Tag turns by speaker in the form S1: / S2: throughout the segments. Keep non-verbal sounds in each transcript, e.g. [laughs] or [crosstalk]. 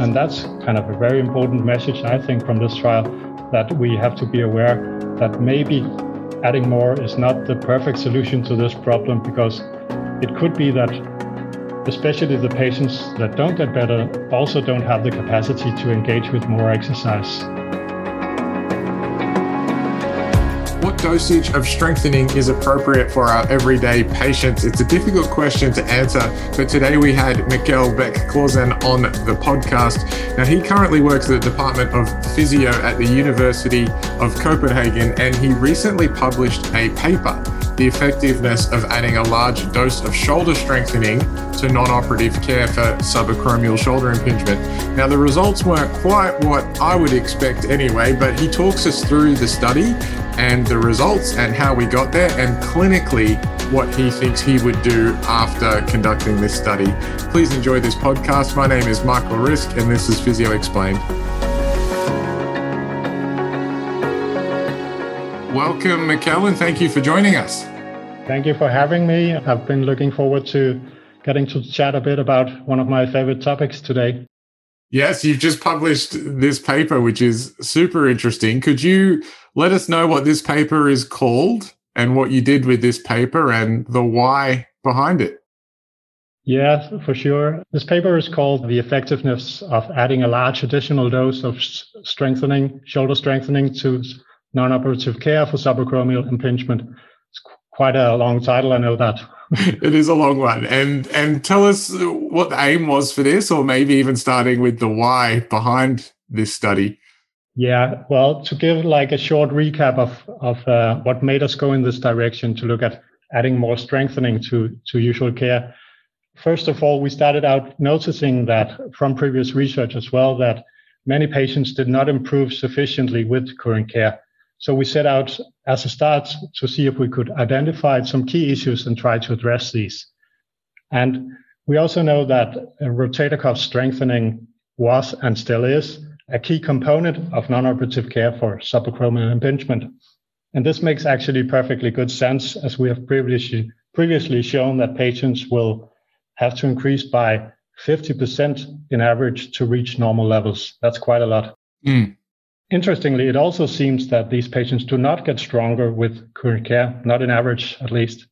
S1: And that's kind of a very important message, I think, from this trial that we have to be aware that maybe adding more is not the perfect solution to this problem because it could be that especially the patients that don't get better also don't have the capacity to engage with more exercise.
S2: What dosage of strengthening is appropriate for our everyday patients? It's a difficult question to answer, but today we had Mikkel Bek Clausen on the podcast. Now, he currently works at the Department of Physio at the University of Copenhagen, and he recently published a paper the effectiveness of adding a large dose of shoulder strengthening to non operative care for subacromial shoulder impingement. Now, the results weren't quite what I would expect anyway, but he talks us through the study and the results and how we got there, and clinically what he thinks he would do after conducting this study. Please enjoy this podcast. My name is Michael Risk, and this is Physio Explained. Welcome, Mikkel, and thank you for joining us.
S1: Thank you for having me. I've been looking forward to getting to chat a bit about one of my favorite topics today.
S2: Yes, you've just published this paper, which is super interesting. Could you let us know what this paper is called and what you did with this paper and the why behind it?
S1: Yeah, for sure. This paper is called The Effectiveness of Adding a Large Additional Dose of Strengthening, Shoulder Strengthening to Non Operative Care for Subacromial Impingement quite a long title. I know that. [laughs]
S2: it is a long one. And and tell us what the aim was for this, or maybe even starting with the why behind this study.
S1: Yeah, well, to give like a short recap of of uh, what made us go in this direction to look at adding more strengthening to to usual care. First of all, we started out noticing that from previous research as well that many patients did not improve sufficiently with current care. So we set out as a start to see if we could identify some key issues and try to address these. And we also know that rotator cuff strengthening was and still is a key component of non-operative care for subacromial impingement. And this makes actually perfectly good sense as we have previously, previously shown that patients will have to increase by 50% in average to reach normal levels. That's quite a lot. Mm. Interestingly, it also seems that these patients do not get stronger with current care, not in average at least.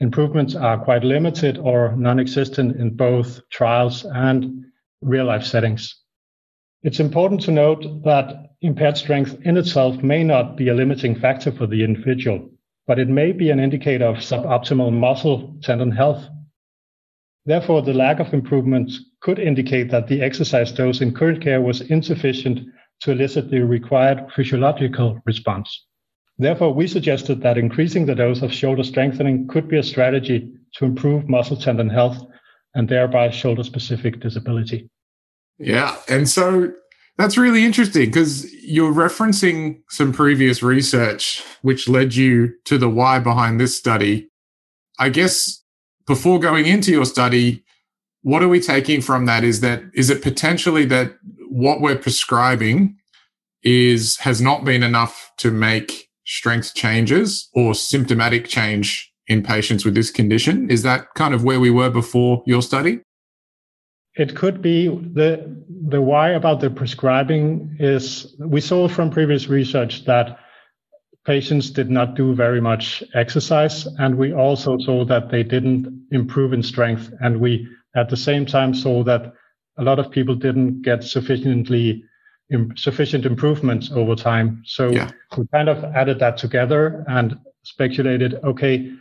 S1: Improvements are quite limited or non existent in both trials and real life settings. It's important to note that impaired strength in itself may not be a limiting factor for the individual, but it may be an indicator of suboptimal muscle tendon health. Therefore, the lack of improvement could indicate that the exercise dose in current care was insufficient to elicit the required physiological response. Therefore, we suggested that increasing the dose of shoulder strengthening could be a strategy to improve muscle tendon health and thereby shoulder specific disability.
S2: Yeah. And so that's really interesting because you're referencing some previous research which led you to the why behind this study. I guess before going into your study, what are we taking from that? Is that is it potentially that what we're prescribing is has not been enough to make strength changes or symptomatic change in patients with this condition. Is that kind of where we were before your study?
S1: It could be the the why about the prescribing is we saw from previous research that patients did not do very much exercise and we also saw that they didn't improve in strength and we at the same time saw that a lot of people didn't get sufficiently sufficient improvements over time. So yeah. we kind of added that together and speculated, okay,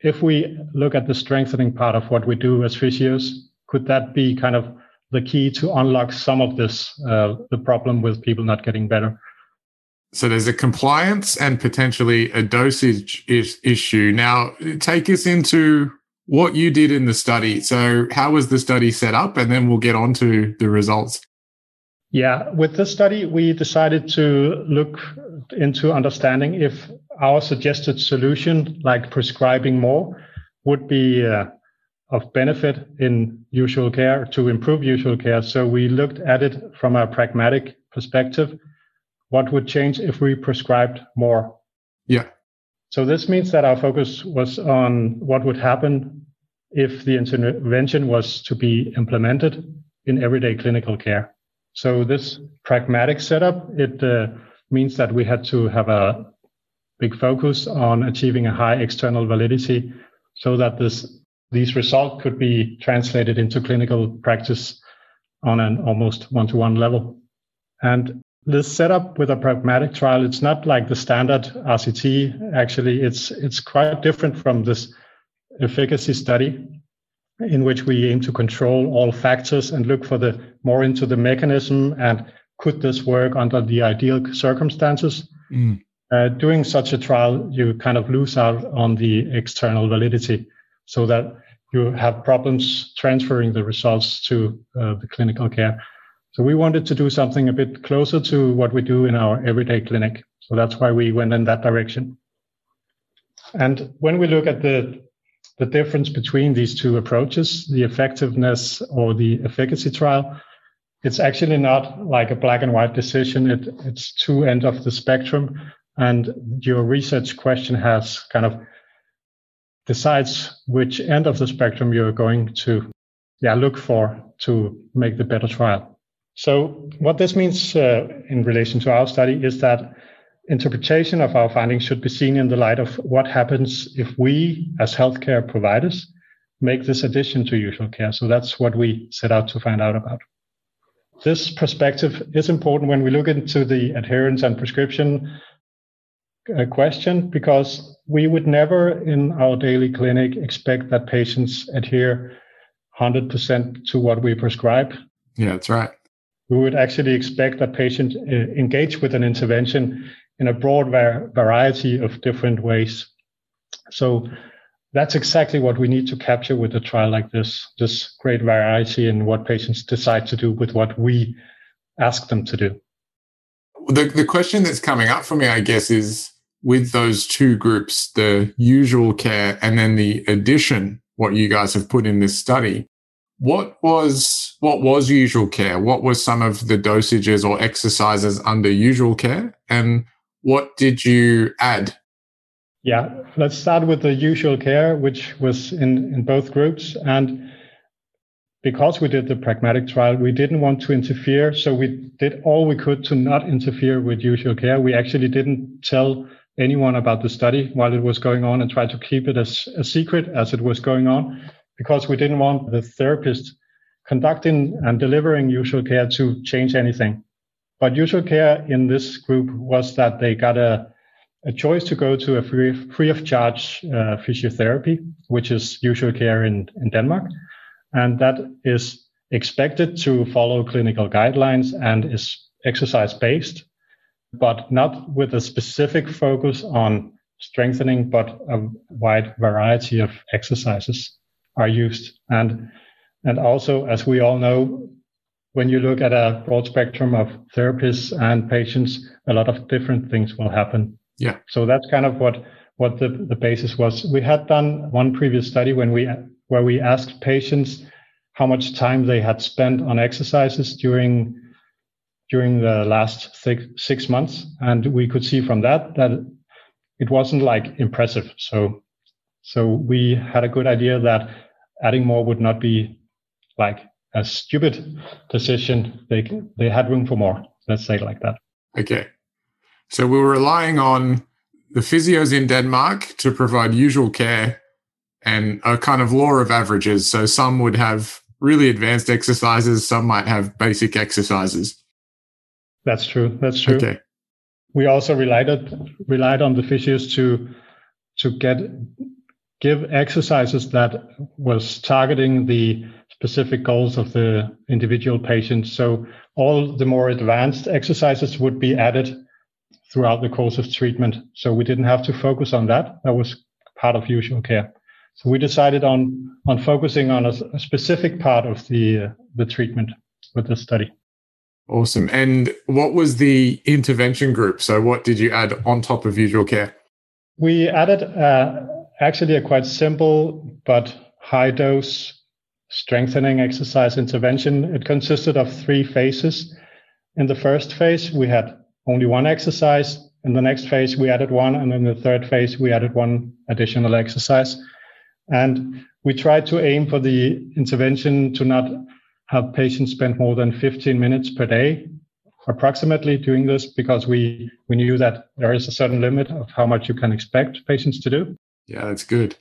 S1: if we look at the strengthening part of what we do as physios, could that be kind of the key to unlock some of this, uh, the problem with people not getting better?
S2: So there's a compliance and potentially a dosage is- issue. Now, take us into what you did in the study. So, how was the study set up? And then we'll get on to the results.
S1: Yeah, with this study, we decided to look into understanding if our suggested solution, like prescribing more, would be uh, of benefit in usual care to improve usual care. So we looked at it from a pragmatic perspective. What would change if we prescribed more?
S2: Yeah.
S1: So this means that our focus was on what would happen if the intervention was to be implemented in everyday clinical care. So this pragmatic setup, it uh, means that we had to have a big focus on achieving a high external validity so that this these results could be translated into clinical practice on an almost one-to-one level. And this setup with a pragmatic trial, it's not like the standard RCT. Actually, it's it's quite different from this efficacy study in which we aim to control all factors and look for the more into the mechanism and could this work under the ideal circumstances. Mm. Uh, doing such a trial, you kind of lose out on the external validity so that you have problems transferring the results to uh, the clinical care. So we wanted to do something a bit closer to what we do in our everyday clinic. So that's why we went in that direction. And when we look at the the difference between these two approaches, the effectiveness or the efficacy trial, it's actually not like a black and white decision. It, it's two end of the spectrum. And your research question has kind of decides which end of the spectrum you're going to yeah, look for to make the better trial. So what this means uh, in relation to our study is that interpretation of our findings should be seen in the light of what happens if we, as healthcare providers, make this addition to usual care. So that's what we set out to find out about. This perspective is important when we look into the adherence and prescription uh, question because we would never in our daily clinic expect that patients adhere 100% to what we prescribe.
S2: Yeah, that's right.
S1: We would actually expect that patient uh, engage with an intervention in a broad variety of different ways. So that's exactly what we need to capture with a trial like this, this great variety in what patients decide to do with what we ask them to do.
S2: The, the question that's coming up for me, I guess, is with those two groups, the usual care and then the addition, what you guys have put in this study, what was what was usual care? What were some of the dosages or exercises under usual care? And what did you add?
S1: Yeah, let's start with the usual care, which was in, in both groups. And because we did the pragmatic trial, we didn't want to interfere. So we did all we could to not interfere with usual care. We actually didn't tell anyone about the study while it was going on and tried to keep it as a secret as it was going on because we didn't want the therapist conducting and delivering usual care to change anything. But usual care in this group was that they got a, a choice to go to a free, free of charge uh, physiotherapy, which is usual care in, in Denmark. And that is expected to follow clinical guidelines and is exercise based, but not with a specific focus on strengthening, but a wide variety of exercises are used. And, and also, as we all know, when you look at a broad spectrum of therapists and patients, a lot of different things will happen.
S2: Yeah.
S1: So that's kind of what what the, the basis was. We had done one previous study when we where we asked patients how much time they had spent on exercises during during the last six, six months, and we could see from that that it wasn't like impressive. So so we had a good idea that adding more would not be like a stupid decision. They they had room for more. Let's say like that.
S2: Okay, so we were relying on the physios in Denmark to provide usual care and a kind of law of averages. So some would have really advanced exercises, some might have basic exercises.
S1: That's true. That's true.
S2: Okay.
S1: We also relied relied on the physios to to get give exercises that was targeting the specific goals of the individual patient. So all the more advanced exercises would be added throughout the course of treatment. So we didn't have to focus on that. That was part of usual care. So we decided on on focusing on a, a specific part of the uh, the treatment with the study.
S2: Awesome. And what was the intervention group? So what did you add on top of usual care?
S1: We added uh, actually a quite simple but high dose strengthening exercise intervention. It consisted of three phases. In the first phase, we had only one exercise. In the next phase, we added one. And in the third phase, we added one additional exercise. And we tried to aim for the intervention to not have patients spend more than 15 minutes per day approximately doing this because we, we knew that there is a certain limit of how much you can expect patients to do.
S2: Yeah, that's good.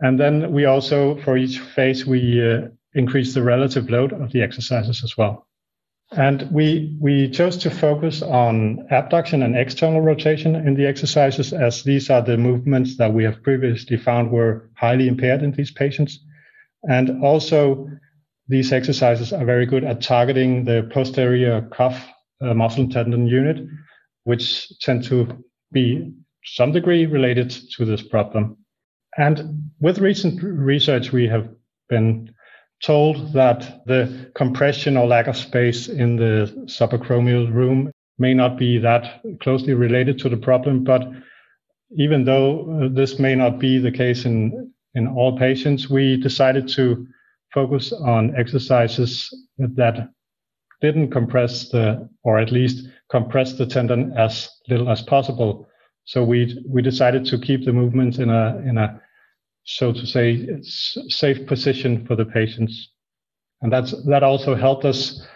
S1: And then we also, for each phase, we uh, increase the relative load of the exercises as well. And we, we chose to focus on abduction and external rotation in the exercises as these are the movements that we have previously found were highly impaired in these patients. And also, these exercises are very good at targeting the posterior cuff uh, muscle tendon unit, which tend to be some degree related to this problem. And with recent research, we have been told that the compression or lack of space in the subacromial room may not be that closely related to the problem. But even though uh, this may not be the case in, in all patients, we decided to focus on exercises that didn't compress the, or at least compress the tendon as little as possible. So we we decided to keep the movement in a in a so to say, safe position for the patients. And that's, that also helped us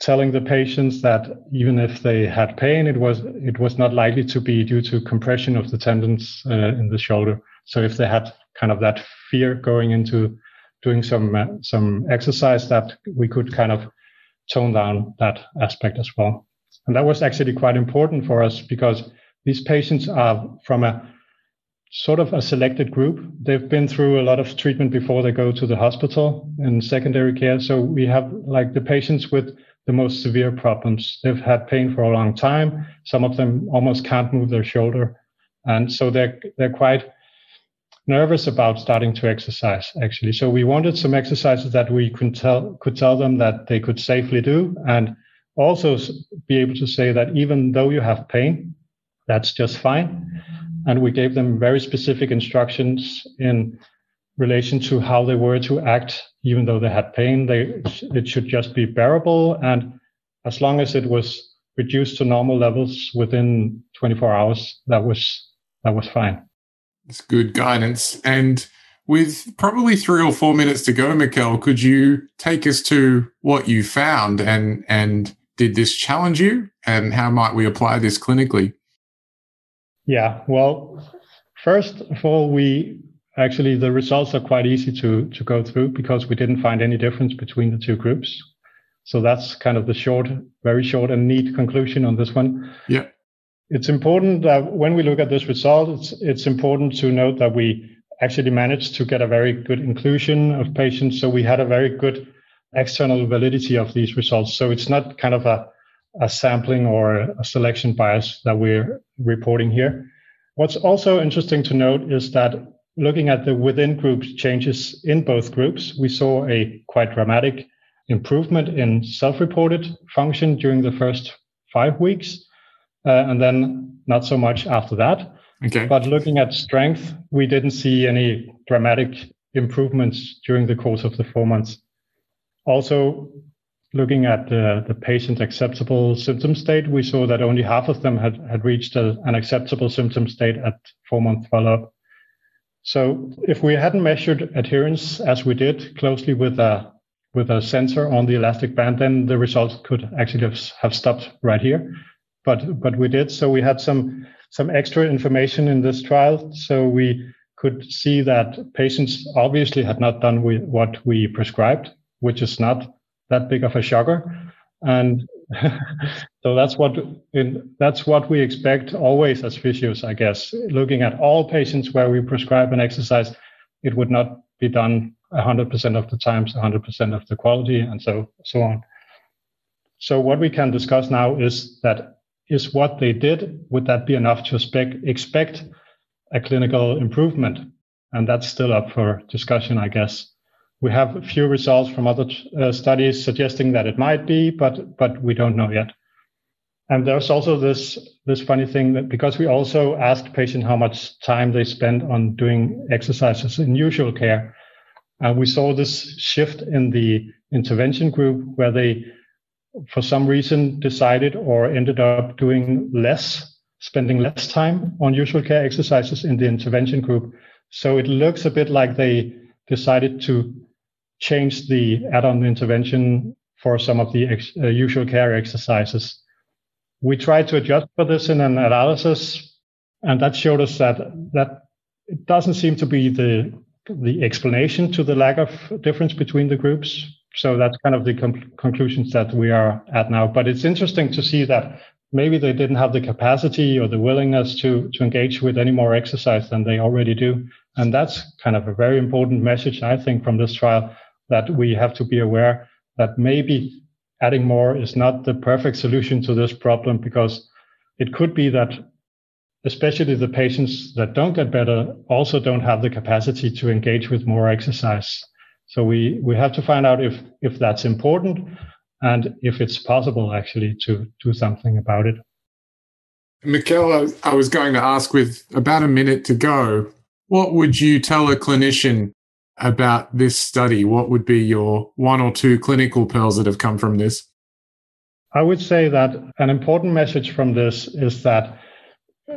S1: telling the patients that even if they had pain, it was, it was not likely to be due to compression of the tendons uh, in the shoulder. So if they had kind of that fear going into doing some, uh, some exercise that we could kind of tone down that aspect as well. And that was actually quite important for us because these patients are from a sort of a selected group. They've been through a lot of treatment before they go to the hospital in secondary care. So we have like the patients with the most severe problems. They've had pain for a long time. Some of them almost can't move their shoulder. And so they're, they're quite nervous about starting to exercise actually. So we wanted some exercises that we could tell, could tell them that they could safely do and also be able to say that even though you have pain, that's just fine and we gave them very specific instructions in relation to how they were to act, even though they had pain. They, it should just be bearable, and as long as it was reduced to normal levels within 24 hours, that was that was fine.
S2: It's good guidance. And with probably three or four minutes to go, Mikkel, could you take us to what you found and and did this challenge you? And how might we apply this clinically?
S1: Yeah, well, first of all, we actually the results are quite easy to to go through because we didn't find any difference between the two groups. So that's kind of the short, very short and neat conclusion on this one.
S2: Yeah.
S1: It's important that when we look at this result, it's it's important to note that we actually managed to get a very good inclusion of patients. So we had a very good external validity of these results. So it's not kind of a a sampling or a selection bias that we're reporting here. What's also interesting to note is that looking at the within group changes in both groups, we saw a quite dramatic improvement in self-reported function during the first five weeks, uh, and then not so much after that.
S2: Okay.
S1: But looking at strength, we didn't see any dramatic improvements during the course of the four months. Also, looking at the, the patient acceptable symptom state, we saw that only half of them had, had reached a, an acceptable symptom state at four month follow up. So if we hadn't measured adherence as we did closely with a with a sensor on the elastic band, then the results could actually have, have stopped right here. But but we did. So we had some some extra information in this trial. So we could see that patients obviously had not done what we prescribed, which is not that big of a shocker. And [laughs] so that's what in, that's what we expect always as physios, I guess. Looking at all patients where we prescribe an exercise, it would not be done 100% of the times, 100% of the quality, and so so on. So what we can discuss now is that is what they did. Would that be enough to expect expect a clinical improvement? And that's still up for discussion, I guess. We have a few results from other uh, studies suggesting that it might be, but but we don't know yet. And there's also this this funny thing that because we also asked patients how much time they spend on doing exercises in usual care, uh, we saw this shift in the intervention group where they, for some reason, decided or ended up doing less, spending less time on usual care exercises in the intervention group. So it looks a bit like they decided to change the add-on intervention for some of the ex- uh, usual care exercises. We tried to adjust for this in an analysis, and that showed us that that it doesn't seem to be the the explanation to the lack of difference between the groups. So that's kind of the com- conclusions that we are at now. But it's interesting to see that maybe they didn't have the capacity or the willingness to to engage with any more exercise than they already do. And that's kind of a very important message, I think, from this trial that we have to be aware that maybe adding more is not the perfect solution to this problem because it could be that especially the patients that don't get better also don't have the capacity to engage with more exercise. So we, we have to find out if, if that's important and if it's possible actually to do something about it.
S2: Mikkel, I was going to ask with about a minute to go, what would you tell a clinician about this study? What would be your one or two clinical pearls that have come from this?
S1: I would say that an important message from this is that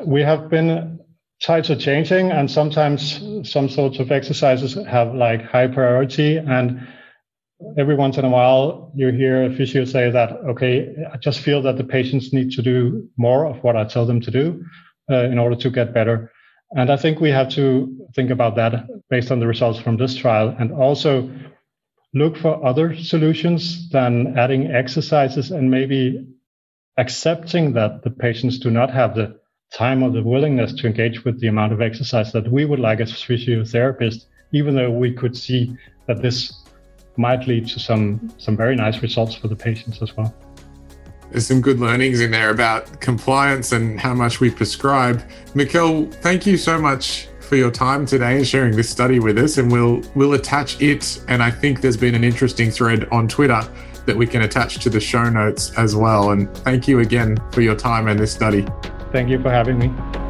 S1: we have been tides are changing and sometimes some sorts of exercises have like high priority and every once in a while you hear a physio say that okay i just feel that the patients need to do more of what i tell them to do uh, in order to get better and I think we have to think about that based on the results from this trial and also look for other solutions than adding exercises and maybe accepting that the patients do not have the time or the willingness to engage with the amount of exercise that we would like as physiotherapists, even though we could see that this might lead to some, some very nice results for the patients as well.
S2: There's some good learnings in there about compliance and how much we prescribe. Mikkel, thank you so much for your time today and sharing this study with us. And we'll we'll attach it. And I think there's been an interesting thread on Twitter that we can attach to the show notes as well. And thank you again for your time and this study.
S1: Thank you for having me.